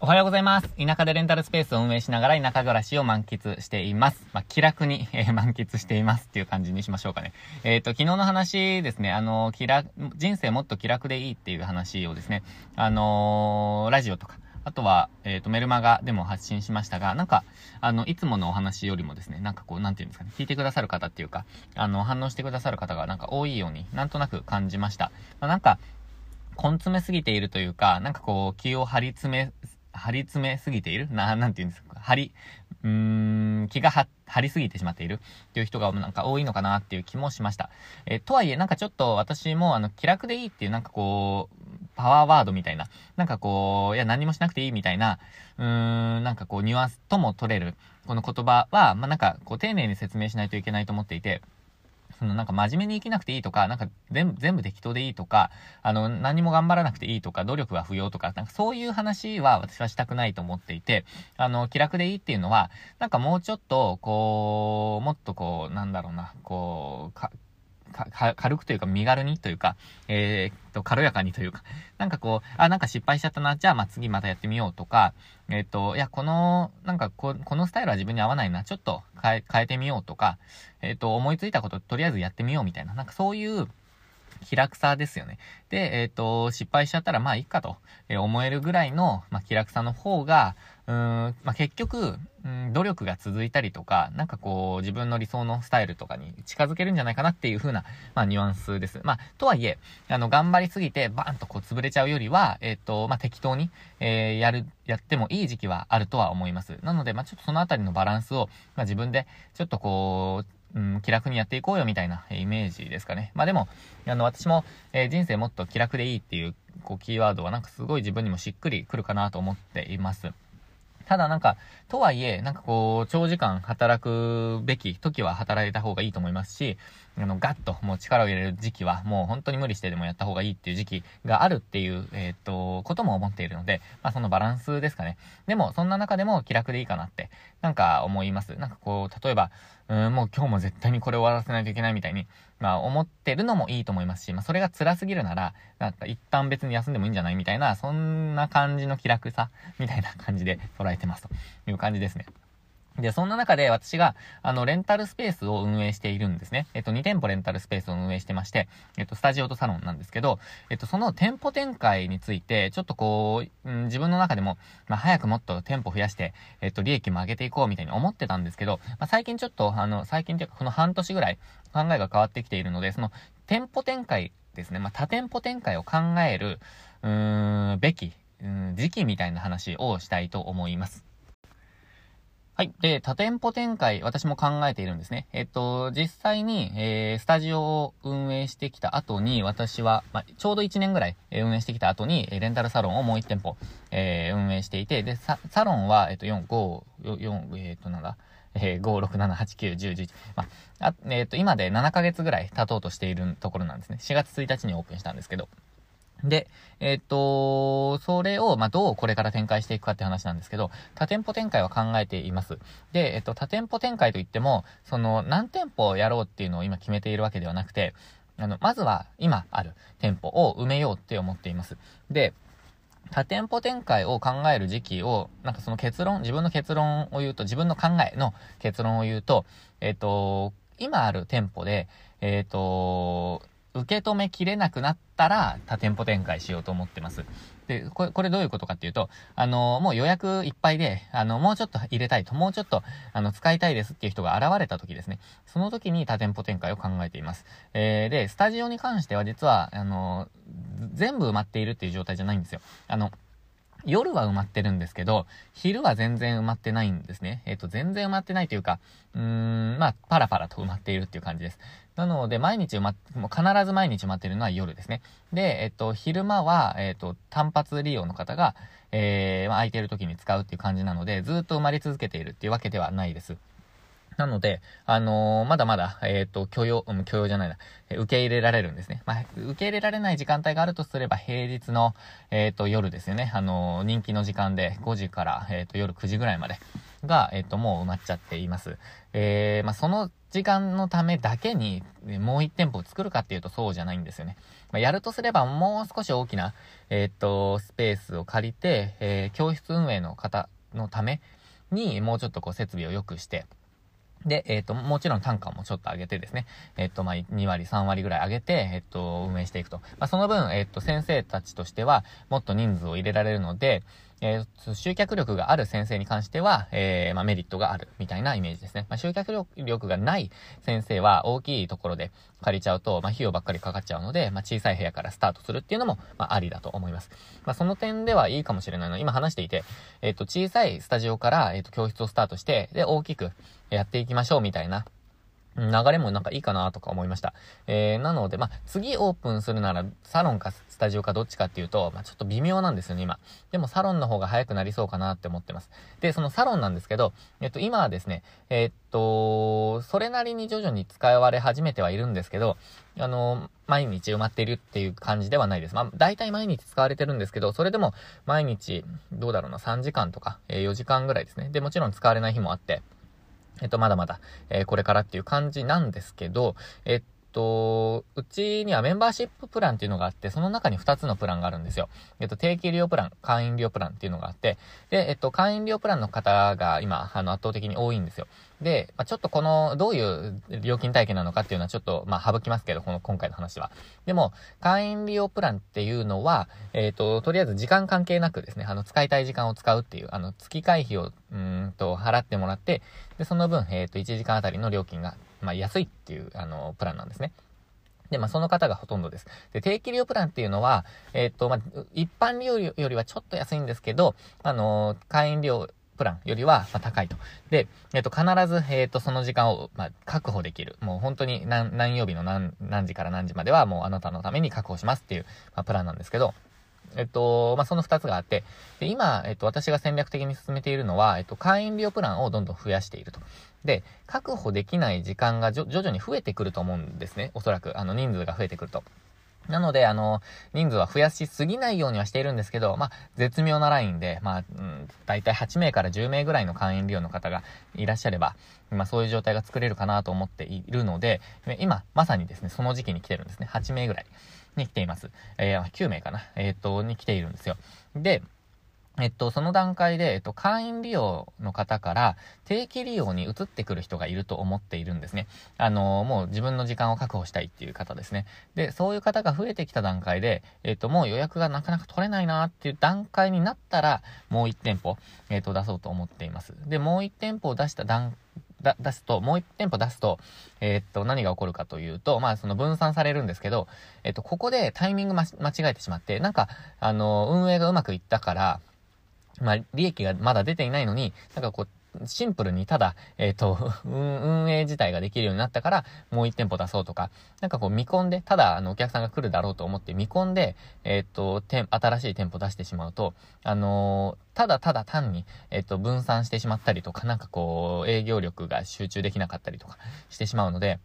おはようございます。田舎でレンタルスペースを運営しながら田舎暮らしを満喫しています。まあ、気楽に、えー、満喫していますっていう感じにしましょうかね。えっ、ー、と、昨日の話ですね、あの、気楽、人生もっと気楽でいいっていう話をですね、あのー、ラジオとか、あとは、えっ、と、メルマガでも発信しましたが、なんか、あの、いつものお話よりもですね、なんかこう、なんていうんですかね、聞いてくださる方っていうか、あの、反応してくださる方がなんか多いように、なんとなく感じました。まあ、なんか、根詰めすぎているというか、なんかこう、気を張り詰め張り詰めすぎている？な、なんて言うんですか？張り、うーん、気が張りすぎてしまっている？っていう人がなんか多いのかなっていう気もしました。えとはいえ、なんかちょっと私もあの、気楽でいいっていうなんかこう、パワーワードみたいな、なんかこう、いや何もしなくていいみたいな、うーん、なんかこう、ニュアンスとも取れる、この言葉は、まあ、なんかこう、丁寧に説明しないといけないと思っていて、そのなんか真面目に生きなくていいとか、なんか全部、全部適当でいいとか、あの、何も頑張らなくていいとか、努力は不要とか、なんかそういう話は私はしたくないと思っていて、あの、気楽でいいっていうのは、なんかもうちょっと、こう、もっとこう、なんだろうな、こう、軽くというか身軽にというか、えー、っと、軽やかにというか、なんかこう、あ、なんか失敗しちゃったな、じゃあまあ次またやってみようとか、えー、っと、いや、この、なんかこ、このスタイルは自分に合わないな、ちょっと変え、変えてみようとか、えー、っと、思いついたこととりあえずやってみようみたいな、なんかそういう、気楽さですよね。で、えっ、と、失敗しちゃったらまあいいかと、え、思えるぐらいの、まあ、気楽さの方が、うん、まあ、結局、うん、努力が続いたりとか、なんかこう、自分の理想のスタイルとかに近づけるんじゃないかなっていう風な、まあ、ニュアンスです。まあ、とはいえ、あの、頑張りすぎて、バーンとこう、潰れちゃうよりは、えっ、ー、と、まあ、適当に、えー、やる、やってもいい時期はあるとは思います。なので、まあ、ちょっとそのあたりのバランスを、まあ、自分で、ちょっとこう、うん、気楽にやっていこうよみたいなイメージですかね。まあでも、あの、私も、えー、人生もっと気楽でいいっていう、こう、キーワードはなんかすごい自分にもしっくりくるかなと思っています。ただなんか、とはいえ、なんかこう、長時間働くべき時は働いた方がいいと思いますし、あの、ガッともう力を入れる時期はもう本当に無理してでもやった方がいいっていう時期があるっていう、えー、っと、ことも思っているので、まあそのバランスですかね。でも、そんな中でも気楽でいいかなって、なんか思います。なんかこう、例えば、うん、もう今日も絶対にこれ終わらせないといけないみたいに、まあ思ってるのもいいと思いますし、まあそれが辛すぎるなら、なんか一旦別に休んでもいいんじゃないみたいな、そんな感じの気楽さ、みたいな感じで捉えてますという感じですね。で、そんな中で私が、あの、レンタルスペースを運営しているんですね。えっと、2店舗レンタルスペースを運営してまして、えっと、スタジオとサロンなんですけど、えっと、その店舗展開について、ちょっとこう、うん、自分の中でも、まあ、早くもっと店舗増やして、えっと、利益も上げていこうみたいに思ってたんですけど、まあ、最近ちょっと、あの、最近というか、この半年ぐらい考えが変わってきているので、その、店舗展開ですね。まあ、多店舗展開を考える、うーん、べき、うん、時期みたいな話をしたいと思います。はい。で、多店舗展開、私も考えているんですね。えっと、実際に、えー、スタジオを運営してきた後に、私は、まあ、ちょうど1年ぐらい、えー、運営してきた後に、レンタルサロンをもう1店舗、えー、運営していて、で、ササロンは、えっと、4、5、4、えっと、なんだ、えー、5、6、7、8、9、10、11。まあ、あえっ、と、今で7ヶ月ぐらい経とうとしているところなんですね。4月1日にオープンしたんですけど。で、えっ、と、それを、まあ、どうこれから展開していくかって話なんですけど、多店舗展開は考えています。で、えっ、と、多店舗展開といっても、その、何店舗やろうっていうのを今決めているわけではなくて、あの、まずは今ある店舗を埋めようって思っています。で、多店舗展開を考える時期を、なんかその結論、自分の結論を言うと、自分の考えの結論を言うと、えっ、と、今ある店舗で、えっ、と、受け止めきれなくなったら、多店舗展開しようと思ってます。で、これ、これどういうことかっていうと、あの、もう予約いっぱいで、あの、もうちょっと入れたいと、もうちょっと、あの、使いたいですっていう人が現れた時ですね。その時に多店舗展開を考えています。えー、で、スタジオに関しては実は、あの、全部埋まっているっていう状態じゃないんですよ。あの、夜は埋まってるんですけど、昼は全然埋まってないんですね。えっ、ー、と、全然埋まってないというか、うーん、まあ、パラパラと埋まっているっていう感じです。なので、毎日埋まっ、もう必ず毎日埋まってるのは夜ですね。で、えっ、ー、と、昼間は、えっ、ー、と、単発利用の方が、えー、まあ、空いてる時に使うっていう感じなので、ずっと埋まり続けているっていうわけではないです。なので、あのー、まだまだ、えっ、ー、と、許容、うん、許容じゃないな、え受け入れられるんですね。まあ、受け入れられない時間帯があるとすれば、平日の、えっ、ー、と、夜ですよね。あの人気の時間で5時から、えっ、と、夜9時ぐらいまで、が、えっ、と、もう埋まっちゃっています。えー、まあ、その時間のためだけに、もう1店舗作るかっていうとそうじゃないんですよね。まあ、やるとすれば、もう少し大きな、えっ、と、スペースを借りて、えー、教室運営の方のために、もうちょっとこう、設備を良くして、で、えっ、ー、と、もちろん単価もちょっと上げてですね、えっ、ー、と、まあ、2割、3割ぐらい上げて、えっ、ー、と、運営していくと。まあ、その分、えっ、と、先生たちとしては、もっと人数を入れられるので、えー、集客力がある先生に関しては、えー、まあ、メリットがあるみたいなイメージですね。まあ、集客力がない先生は大きいところで借りちゃうと、まあ、費用ばっかりかかっちゃうので、まあ、小さい部屋からスタートするっていうのも、まあ、ありだと思います。まあ、その点ではいいかもしれないの今話していて、えっ、ー、と、小さいスタジオから、えっ、と、教室をスタートして、で、大きくやっていきましょうみたいな流れもなんかいいかなとか思いました。えー、なので、まあ、次オープンするなら、サロンかスタジオかどっちかっていうと、まあ、ちょっと微妙なんですよね、今。でもサロンの方が早くなりそうかなって思ってます。で、そのサロンなんですけど、えっと、今はですね、えー、っと、それなりに徐々に使われ始めてはいるんですけど、あの、毎日埋まっているっていう感じではないです。まあ、大体毎日使われてるんですけど、それでも毎日、どうだろうな、3時間とか、えー、4時間ぐらいですね。で、もちろん使われない日もあって、えっと、まだまだ、えー、これからっていう感じなんですけど、えっと、うちにはメンバーシッププランっていうのがあって、その中に2つのプランがあるんですよ。えっと、定期利用プラン、会員利用プランっていうのがあって、で、えっと、会員利用プランの方が今、あの、圧倒的に多いんですよ。で、まあ、ちょっとこの、どういう料金体系なのかっていうのはちょっと、まあ、省きますけど、この、今回の話は。でも、会員利用プランっていうのは、えっ、と、とりあえず時間関係なくですね、あの、使いたい時間を使うっていう、あの、月会費を、うんと、払ってもらって、で、その分、えっ、と、1時間あたりの料金が、まあ、安いっていう、あの、プランなんですね。で、まあ、その方がほとんどです。で、定期利用プランっていうのは、えっ、ー、と、まあ、一般利用よりはちょっと安いんですけど、あの会員利用プランよりは、ま高いと。で、えっ、と、必ず、えっ、と、その時間を、ま確保できる。もう本当に何、何曜日の何、何時から何時までは、もうあなたのために確保しますっていう、まプランなんですけど、えっと、まあ、その二つがあって、で、今、えっと、私が戦略的に進めているのは、えっと、会員利用プランをどんどん増やしていると。で、確保できない時間が徐々に増えてくると思うんですね。おそらく、あの、人数が増えてくると。なので、あの、人数は増やしすぎないようにはしているんですけど、まあ、絶妙なラインで、まあ、うん、大体8名から10名ぐらいの会員利用の方がいらっしゃれば、まあ、そういう状態が作れるかなと思っているので、今、まさにですね、その時期に来てるんですね。8名ぐらいに来ています。えー、9名かな。えー、っと、に来ているんですよ。で、えっと、その段階で、えっと、会員利用の方から定期利用に移ってくる人がいると思っているんですね。あの、もう自分の時間を確保したいっていう方ですね。で、そういう方が増えてきた段階で、えっと、もう予約がなかなか取れないなっていう段階になったら、もう1店舗、えっと、出そうと思っています。で、もう1店舗を出した段だ、出すと、もう1店舗出すと、えー、っと、何が起こるかというと、まあ、その分散されるんですけど、えっと、ここでタイミング間違えてしまって、なんか、あの、運営がうまくいったから、まあ、利益がまだ出ていないのに、なんかこう、シンプルにただ、えっ、ー、と、運営自体ができるようになったから、もう1店舗出そうとか、なんかこう見込んで、ただ、あの、お客さんが来るだろうと思って見込んで、えっ、ー、と、新しい店舗出してしまうと、あのー、ただただ単に、えっ、と、分散してしまったりとか、なんかこう、営業力が集中できなかったりとかしてしまうので、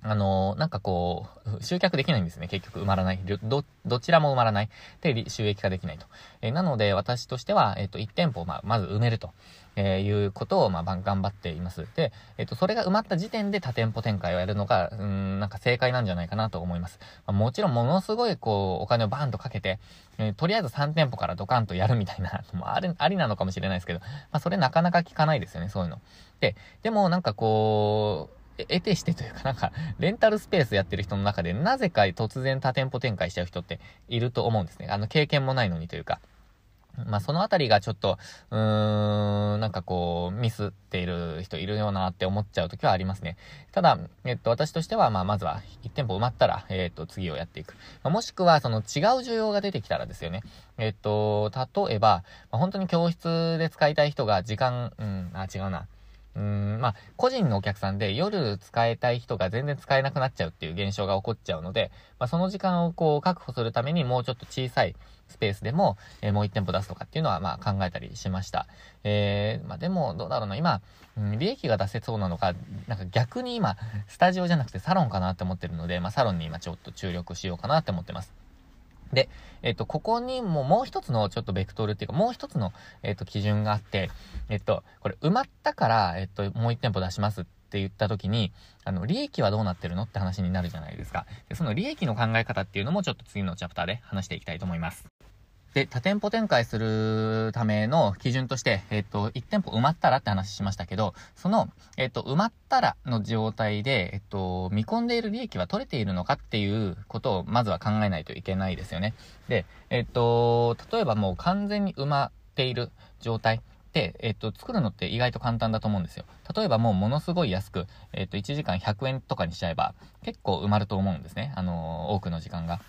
あのー、なんかこう、集客できないんですね。結局埋まらない。ど、どちらも埋まらない。で、収益化できないと。えー、なので、私としては、えっ、ー、と、1店舗、まあ、まず埋めると。えーいうことを、まあ、頑張っています。で、えっ、と、それが埋まった時点で多店舗展開をやるのが、うん、なんか正解なんじゃないかなと思います。まあ、もちろん、ものすごい、こう、お金をバーンとかけて、えとりあえず3店舗からドカンとやるみたいな、も あり、ありなのかもしれないですけど、まあ、それなかなか効かないですよね、そういうの。で、でも、なんかこう、得てしてというかなんか、レンタルスペースやってる人の中で、なぜか突然多店舗展開しちゃう人っていると思うんですね。あの、経験もないのにというか。まあ、そのあたりがちょっと、うーん、なんかこう、ミスっている人いるよなって思っちゃう時はありますね。ただ、えっと、私としては、まあ、まずは1店舗埋まったら、えっと、次をやっていく。まあ、もしくは、その違う需要が出てきたらですよね。えっと、例えば、まあ、本当に教室で使いたい人が時間、うん、あ、違うな。うん、まあ、個人のお客さんで夜使いたい人が全然使えなくなっちゃうっていう現象が起こっちゃうので、まあ、その時間をこう確保するためにもうちょっと小さいスペースでも、えー、もう1店舗出すとかっていうのはまあ考えたりしました。えー、まあでもどうだろうな、今、うん、利益が出せそうなのか、なんか逆に今、スタジオじゃなくてサロンかなって思ってるので、まあサロンに今ちょっと注力しようかなって思ってます。で、えっと、ここにももう一つのちょっとベクトルっていうか、もう一つの、えっと、基準があって、えっと、これ埋まったから、えっと、もう一店舗出しますって言った時に、あの、利益はどうなってるのって話になるじゃないですか。で、その利益の考え方っていうのもちょっと次のチャプターで話していきたいと思います。で、多店舗展開するための基準として、えっと、1店舗埋まったらって話しましたけど、その、えっと、埋まったらの状態で、えっと、見込んでいる利益は取れているのかっていうことをまずは考えないといけないですよね。で、えっと、例えばもう完全に埋まっている状態。で、えっと、作るのって意外と簡単だと思うんですよ。例えばもうものすごい安く、えっと、1時間100円とかにしちゃえば、結構埋まると思うんですね。あの多くの時間が。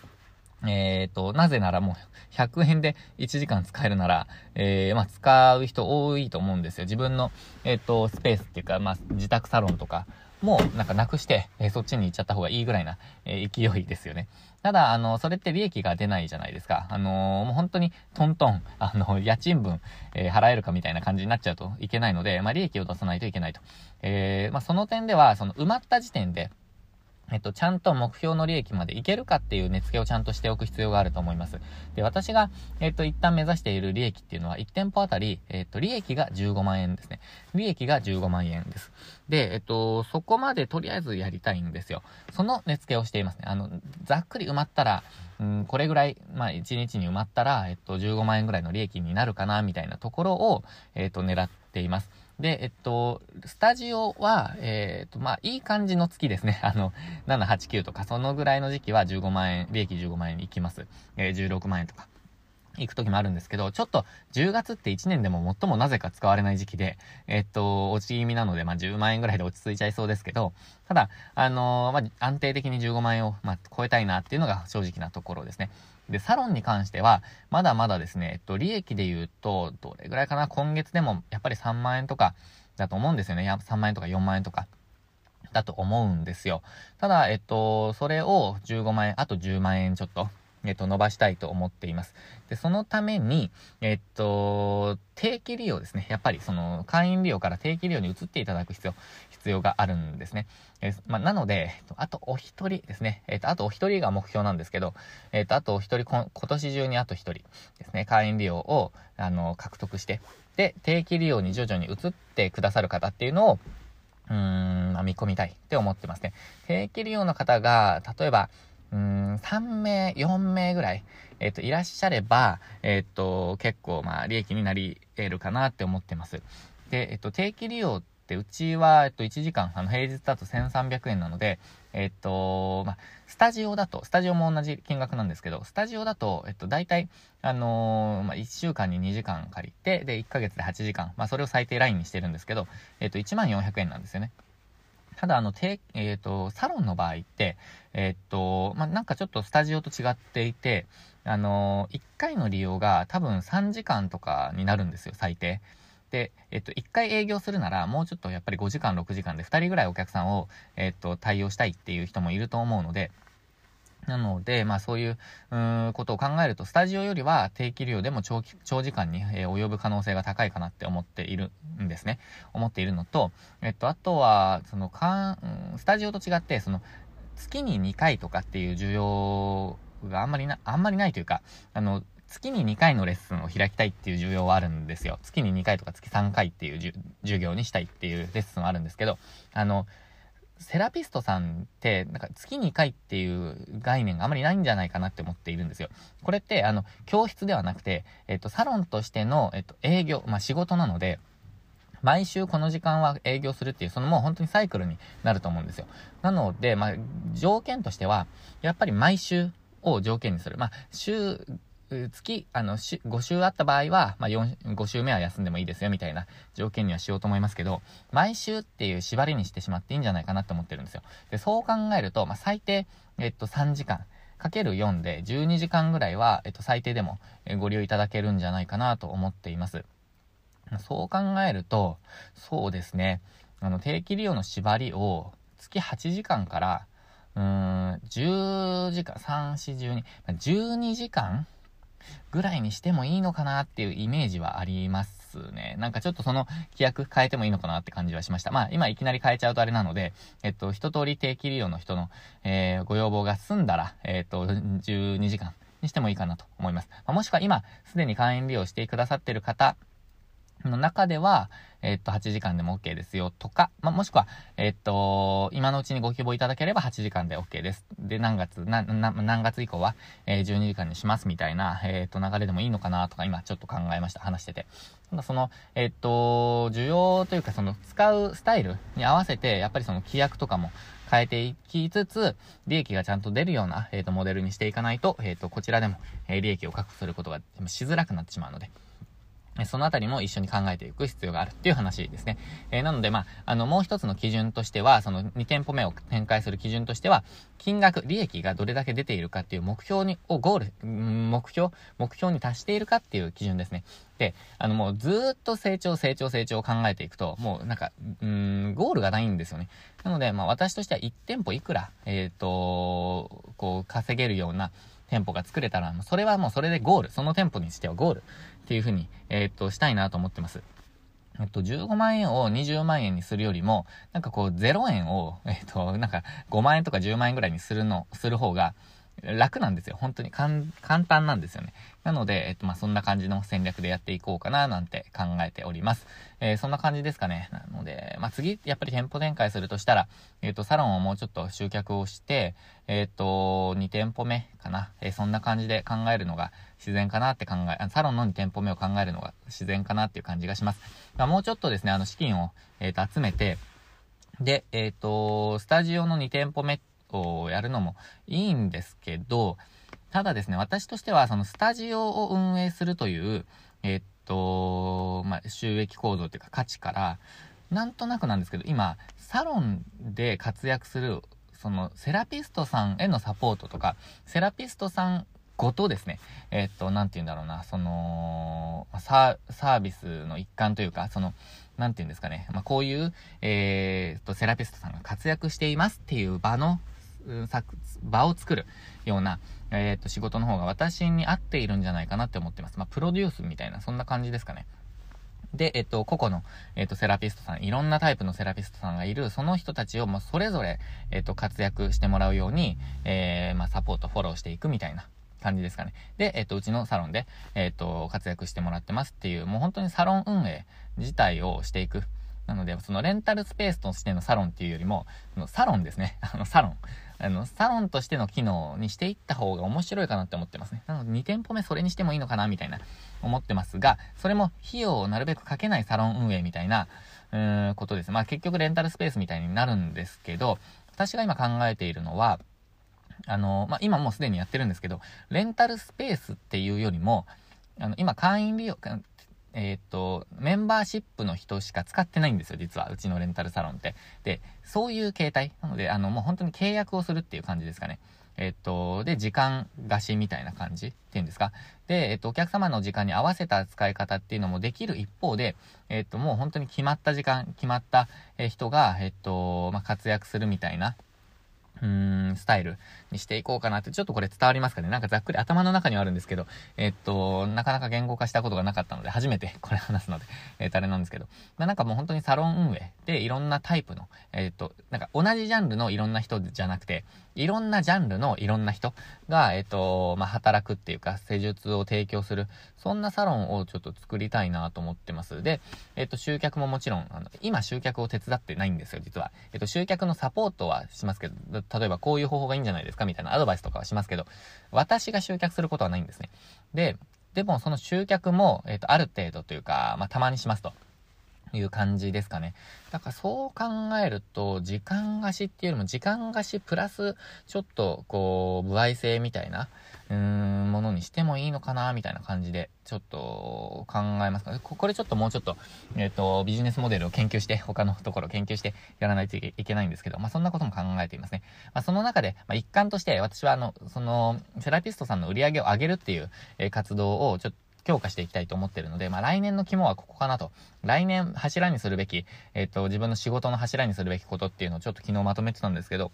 えっ、ー、と、なぜならもう100円で1時間使えるなら、えー、まあ、使う人多いと思うんですよ。自分の、えっ、ー、と、スペースっていうか、まあ、自宅サロンとかもなんかなくして、えー、そっちに行っちゃった方がいいぐらいな、え勢いですよね。ただ、あの、それって利益が出ないじゃないですか。あのもう本当にトントン、あの、家賃分、え払えるかみたいな感じになっちゃうといけないので、まあ、利益を出さないといけないと。えまあ、その点では、その埋まった時点で、えっと、ちゃんと目標の利益までいけるかっていう値付けをちゃんとしておく必要があると思います。で、私が、えっと、一旦目指している利益っていうのは、1店舗あたり、えっと、利益が15万円ですね。利益が15万円です。で、えっと、そこまでとりあえずやりたいんですよ。その値付けをしていますね。あの、ざっくり埋まったら、うん、これぐらい、まあ、1日に埋まったら、えっと、15万円ぐらいの利益になるかな、みたいなところを、えっと、狙っています。で、えっと、スタジオは、えっと、まあ、いい感じの月ですね。あの、7、8、9とか、そのぐらいの時期は15万円、利益15万円に行きます。えー、16万円とか。行く時もあるんですけど、ちょっと10月って1年でも最もなぜか使われない時期で、えっと、落ち気味なので、まあ、10万円ぐらいで落ち着いちゃいそうですけど、ただ、あのー、まあ、安定的に15万円を、まあ、超えたいなっていうのが正直なところですね。で、サロンに関しては、まだまだですね、えっと、利益で言うと、どれぐらいかな、今月でもやっぱり3万円とかだと思うんですよね。3万円とか4万円とか。だと思うんですよ。ただ、えっと、それを15万円、あと10万円ちょっと、えっと、伸ばしたいと思っています。で、そのために、えっと、定期利用ですね。やっぱり、その、会員利用から定期利用に移っていただく必要、必要があるんですね。えま、なので、あとお一人ですね。えっと、あとお一人が目標なんですけど、えっと、あとお一人今年中にあと一人ですね。会員利用を、あの、獲得して、で、定期利用に徐々に移ってくださる方っていうのを、うーん、見込みたいって思ってますね。定期利用の方が、例えば、うーん、3名、4名ぐらい、えっ、ー、と、いらっしゃれば、えっ、ー、と、結構、まあ、利益になり得るかなって思ってます。で、えっ、と、定期利用って、うちは、えっと、1時間、あの、平日だと1300円なので、えっと、まあ、スタジオだと、スタジオも同じ金額なんですけど、スタジオだと、えっと、大体、あのー、まあ、1週間に2時間借りて、で、1ヶ月で8時間、まあ、それを最低ラインにしてるんですけど、えっと、1万400円なんですよね。ただ、あの、て、えっ、ー、と、サロンの場合って、えっ、ー、と、まあ、なんかちょっとスタジオと違っていて、あの、1回の利用が多分3時間とかになるんですよ、最低。で、えっと、1回営業するなら、もうちょっとやっぱり5時間、6時間で2人ぐらいお客さんを、えっと、対応したいっていう人もいると思うので、なので、まあそういう、う、ことを考えると、スタジオよりは定期利用でも長期、長時間に、えー、及ぶ可能性が高いかなって思っているんですね。思っているのと、えっと、あとは、その、かん、スタジオと違って、その、月に2回とかっていう需要があんまりな、あんまりないというか、あの、月に2回のレッスンを開きたいっていう需要はあるんですよ。月に2回とか月3回っていう授業にしたいっていうレッスンはあるんですけど、あの、セラピストさんって、なんか月2回っていう概念があまりないんじゃないかなって思っているんですよ。これって、あの、教室ではなくて、えっと、サロンとしての、えっと、営業、まあ、仕事なので、毎週この時間は営業するっていう、そのもう本当にサイクルになると思うんですよ。なので、まあ、条件としては、やっぱり毎週を条件にする。まあ、週月、あの、5週あった場合は、まあ、4、5週目は休んでもいいですよ、みたいな条件にはしようと思いますけど、毎週っていう縛りにしてしまっていいんじゃないかなって思ってるんですよ。で、そう考えると、まあ、最低、えっと、3時間。かける4で12時間ぐらいは、えっと、最低でもご利用いただけるんじゃないかなと思っています。そう考えると、そうですね、あの、定期利用の縛りを月8時間から、うん、10時間、3、4、12、12時間ぐらいにしてもいいのかなっていうイメージはありますね。なんかちょっとその規約変えてもいいのかなって感じはしました。まあ今いきなり変えちゃうとあれなので、えっと、一通り定期利用の人の、えー、ご要望が済んだら、えっと、12時間にしてもいいかなと思います。まあ、もしくは今、すでに会員利用してくださってる方の中では、えっと、8時間でも OK ですよとか、まあ、もしくは、えっと、今のうちにご希望いただければ8時間で OK です。で、何月、な、な、何月以降は、えー、12時間にしますみたいな、えっと、流れでもいいのかなとか、今ちょっと考えました。話してて。ただその、えっと、需要というか、その、使うスタイルに合わせて、やっぱりその規約とかも変えていきつつ、利益がちゃんと出るような、えっと、モデルにしていかないと、えっと、こちらでも、えー、利益を確保することがしづらくなってしまうので。そのあたりも一緒に考えていく必要があるっていう話ですね。えー、なので、まあ、あの、もう一つの基準としては、その2店舗目を展開する基準としては、金額、利益がどれだけ出ているかっていう目標に、をゴール、目標、目標に達しているかっていう基準ですね。で、あの、もうずっと成長、成長、成長を考えていくと、もうなんか、うん、ゴールがないんですよね。なので、まあ、私としては1店舗いくら、えっ、ー、と、こう、稼げるような、店舗が作れたら、それはもうそれでゴール。その店舗にしてはゴール。っていうふうに、えー、っと、したいなと思ってます。えっと、15万円を20万円にするよりも、なんかこう、0円を、えっと、なんか5万円とか10万円ぐらいにするの、する方が、楽なんですよ。本当に簡単なんですよね。なので、えっと、まあ、そんな感じの戦略でやっていこうかな、なんて考えております。えー、そんな感じですかね。なので、まあ、次、やっぱり店舗展開するとしたら、えっと、サロンをもうちょっと集客をして、えっと、2店舗目かな。えー、そんな感じで考えるのが自然かなって考え、サロンの2店舗目を考えるのが自然かなっていう感じがします。まあ、もうちょっとですね、あの、資金を、えっと、集めて、で、えっ、と、スタジオの2店舗目をやるのもいいんですけど、ただですね、私としては、そのスタジオを運営するという、えっと、まあ、収益構造というか価値から、なんとなくなんですけど、今、サロンで活躍する、その、セラピストさんへのサポートとか、セラピストさんごとですね、えっと、なんて言うんだろうな、その、サービスの一環というか、その、なんて言うんですかね、まあ、こういう、えー、と、セラピストさんが活躍していますっていう場の場を作るような、えっ、と、仕事の方が私に合っているんじゃないかなって思ってます。まあ、プロデュースみたいな、そんな感じですかね。で、えっと、個々の、えっと、セラピストさん、いろんなタイプのセラピストさんがいる、その人たちを、まあ、それぞれ、えっと、活躍してもらうように、えー、まあ、サポート、フォローしていくみたいな感じですかね。で、えっと、うちのサロンで、えっと、活躍してもらってますっていう、もう本当にサロン運営自体をしていく。なので、そのレンタルスペースとしてのサロンっていうよりも、そのサロンですね。あの、サロン。あの、サロンとしての機能にしていった方が面白いかなって思ってますね。なので、2店舗目それにしてもいいのかな、みたいな、思ってますが、それも費用をなるべくかけないサロン運営みたいな、うーん、ことです。まあ結局レンタルスペースみたいになるんですけど、私が今考えているのは、あの、まあ今もうすでにやってるんですけど、レンタルスペースっていうよりも、あの、今会員利用、えっ、と、メンバーシップの人しか使ってないんですよ、実は。うちのレンタルサロンって。で、そういう形態。なので、あの、もう本当に契約をするっていう感じですかね。えっ、と、で、時間貸しみたいな感じっていうんですか。で、えっ、と、お客様の時間に合わせた使い方っていうのもできる一方で、えっ、と、もう本当に決まった時間、決まった人が、えっ、と、まあ、活躍するみたいな、うーん、スタイルにしていこうかなって、ちょっとこれ伝わりますかねなんかざっくり頭の中にはあるんですけど、えっと、なかなか言語化したことがなかったので、初めてこれ話すので、えっと、あれなんですけど、まあ、なんかもう本当にサロン運営でいろんなタイプの、えっと、なんか同じジャンルのいろんな人じゃなくて、いろんなジャンルのいろんな人が、えっと、まあ、働くっていうか、施術を提供する、そんなサロンをちょっと作りたいなと思ってます。で、えっと、集客ももちろん、あの、今集客を手伝ってないんですよ、実は。えっと、集客のサポートはしますけど、例えばこういう方法がいいんじゃないですかみたいなアドバイスとかはしますけど、私が集客することはないんですね。で、でもその集客も、えっと、ある程度というか、まあ、たまにしますと。いう感じですかね。だからそう考えると、時間貸しっていうよりも、時間貸しプラス、ちょっと、こう、歩合制みたいな、うーん、ものにしてもいいのかな、みたいな感じで、ちょっと考えますか？これちょっともうちょっと、えっ、ー、と、ビジネスモデルを研究して、他のところを研究してやらないといけないんですけど、まあそんなことも考えていますね。まあその中で、まあ一環として、私はあの、その、セラピストさんの売り上げを上げるっていう、え、活動をちょっと、強化していきたいと思ってるので、まあ来年の肝はここかなと。来年柱にするべき、えっ、と、自分の仕事の柱にするべきことっていうのをちょっと昨日まとめてたんですけど、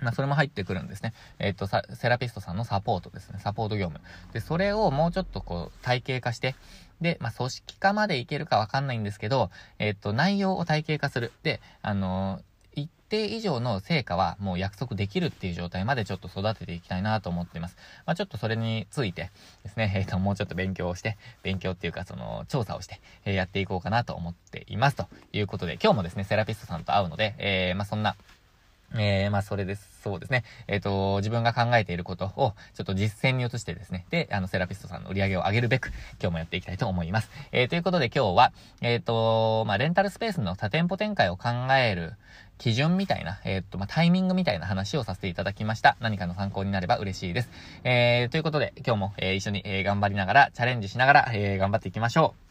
まあ、それも入ってくるんですね。えっ、と、セラピストさんのサポートですね。サポート業務。で、それをもうちょっとこう、体系化して、で、まあ、組織化までいけるかわかんないんですけど、えっ、と、内容を体系化する。で、あの一定以上の成果はもう約束できるっていう状態までちょっと育てていきたいなと思っています。まあ、ちょっとそれについてですね、えっ、ー、と、もうちょっと勉強をして、勉強っていうかその調査をして、えー、やっていこうかなと思っています。ということで、今日もですね、セラピストさんと会うので、えー、まあ、そんな、えー、まあ、それです。そうですね。えっ、ー、と、自分が考えていることを、ちょっと実践に移してですね。で、あの、セラピストさんの売り上げを上げるべく、今日もやっていきたいと思います。えー、ということで今日は、えっ、と、まあ、レンタルスペースの多店舗展開を考える基準みたいな、えっ、と、まあ、タイミングみたいな話をさせていただきました。何かの参考になれば嬉しいです。え、ということで、今日も、え、一緒に、え、頑張りながら、チャレンジしながら、え、頑張っていきましょう。